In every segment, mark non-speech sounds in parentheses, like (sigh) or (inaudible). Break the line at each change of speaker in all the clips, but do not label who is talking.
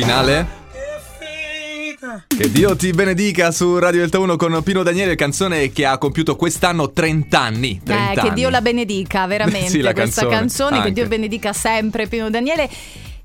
finale? Che Dio ti benedica su Radio Delta 1 con Pino Daniele, canzone che ha compiuto quest'anno 30 anni. 30
eh, che
anni.
Dio la benedica, veramente. (laughs)
Sì, la
questa
canzone,
canzone, che. Dio benedica sempre Pino Daniele.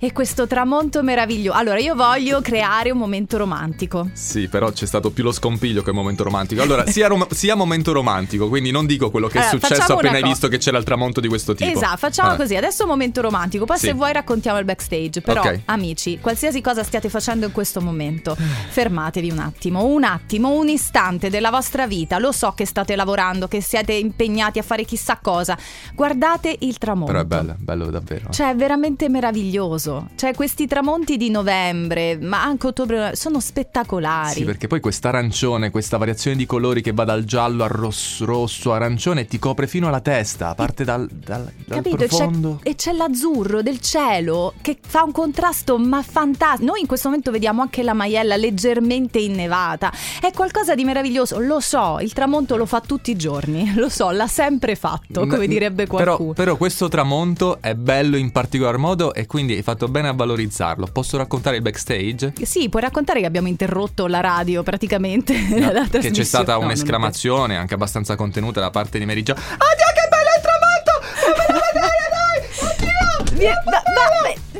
E questo tramonto meraviglioso. Allora, io voglio creare un momento romantico.
Sì, però c'è stato più lo scompiglio che il momento romantico. Allora, sia, rom- sia momento romantico, quindi non dico quello che è
Allora,
successo appena
una
hai visto che c'era il tramonto di questo tipo.
Esatto, facciamo
Ah.
così. Adesso momento romantico, poi
Sì.
se vuoi raccontiamo il backstage. Però,
Ok.
amici, qualsiasi cosa stiate facendo in questo momento, fermatevi un attimo, un attimo, un istante della vostra vita. Lo so che state lavorando, che siete impegnati a fare chissà cosa. Guardate il tramonto.
Però è bello, bello davvero.
Cioè, è veramente meraviglioso. Cioè, questi tramonti di novembre, ma anche ottobre, sono spettacolari.
Sì, perché poi quest'arancione, questa variazione di colori che va dal giallo al rosso, rosso arancione ti copre fino alla testa, parte dal, dal, dal
Capito? E c'è,
profondo.
e c'è l'azzurro del cielo che fa un contrasto ma fantastico. Noi in questo momento vediamo anche la Maiella leggermente innevata. È qualcosa di meraviglioso. Lo so, il tramonto lo fa tutti i giorni. (laughs) Lo so, l'ha sempre fatto, come direbbe
però,
qualcuno.
però questo tramonto è bello in particolar modo e quindi hai fatto bene a valorizzarlo. Posso raccontare il backstage?
Sì, puoi raccontare che abbiamo interrotto la radio praticamente. (laughs)
No,
la
che c'è stata
No,
un'esclamazione anche abbastanza contenuta da parte di Jo. Oddio che bello il tramonto!
Vi, va- va-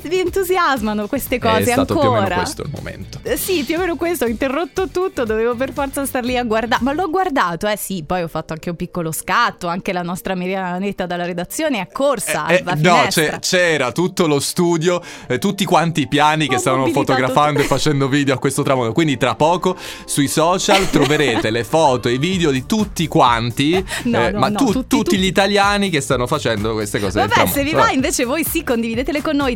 vi entusiasmano queste cose
è stato
ancora.
più o meno questo il momento.
Eh, Sì, più o meno questo, ho interrotto tutto, dovevo per forza star lì a guardare, ma l'ho guardato, eh sì, poi ho fatto anche un piccolo scatto, anche la nostra Mirianetta dalla redazione è corsa
Eh,
alla
no, c'era tutto lo studio, eh, tutti quanti i piani che
Ho
stavano
mobilitato
fotografando e
tutto.
facendo video a questo tramonto. Quindi tra poco sui social (laughs) troverete le foto e i video di tutti quanti, eh,
No, no,
ma
no,
tu-
tutti,
tutti,
tutti.
gli italiani che stanno facendo queste cose.
Vabbè, se vi va invece voi sì, condividetele con noi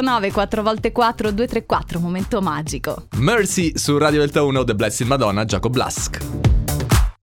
349 4x4 234, momento magico.
Mercy su Radio Delta 1 The Blessed Madonna Jacob Blask.